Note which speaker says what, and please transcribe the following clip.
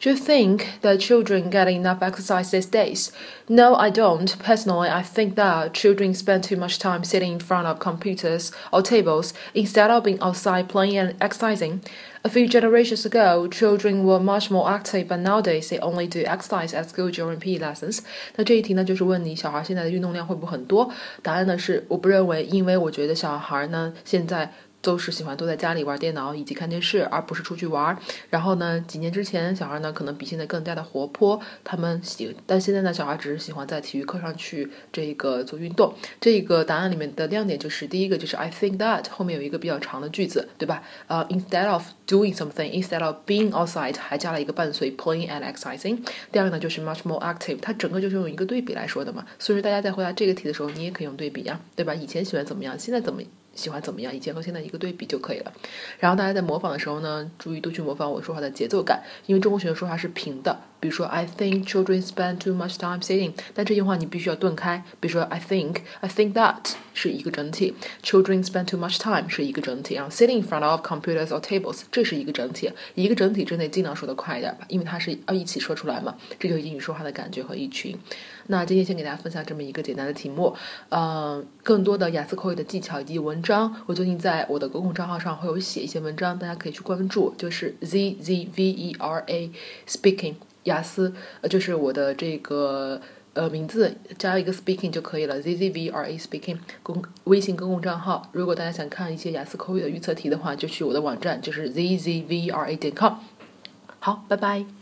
Speaker 1: Do you think that children get enough exercise these days? No, I don't. Personally, I think that children spend too much time sitting in front of computers or tables instead of being outside playing and exercising. A few generations ago, children were much more active, but nowadays they only do exercise at school during PE lessons. 那这一题呢，就是问你小孩现在的运动量会不会很多？答案呢是我不认为，因为我觉得小孩呢现在。 都是喜欢坐在家里玩电脑以及看电视，而不是出去玩。然后呢，几年之前小孩呢可能比现在更加的活泼，他们喜，但现在呢小孩只是喜欢在体育课上去这个做运动。这个答案里面的亮点就是第一个就是 I think that 后面有一个比较长的句子，对吧？呃，instead of doing something，instead of being outside，还加了一个伴随 playing and exercising。第二个呢就是 much more active，它整个就是用一个对比来说的嘛。所以说大家在回答这个题的时候，你也可以用对比呀，对吧？以前喜欢怎么样，现在怎么？喜欢怎么样？以前和现在一个对比就可以了。然后大家在模仿的时候呢，注意多去模仿我说话的节奏感，因为中国学生说话是平的。比如说，I think children spend too much time sitting，但这句话你必须要顿开。比如说，I think，I think that 是一个整体，children spend too much time 是一个整体，然后 sitting in front of computers or tables 这是一个整体。一个整体之内尽量说的快一点吧，因为它是要一起说出来嘛，这就是英语说话的感觉和一群。那今天先给大家分享这么一个简单的题目，嗯，更多的雅思口语的技巧以及文章，我最近在我的公共账号上会有写一些文章，大家可以去关注，就是 Z Z V E R A Speaking。雅思，呃，就是我的这个呃名字加一个 speaking 就可以了，z z v r a speaking 公微信公共账号。如果大家想看一些雅思口语的预测题的话，就去我的网站，就是 z z v r a 点 com。好，拜拜。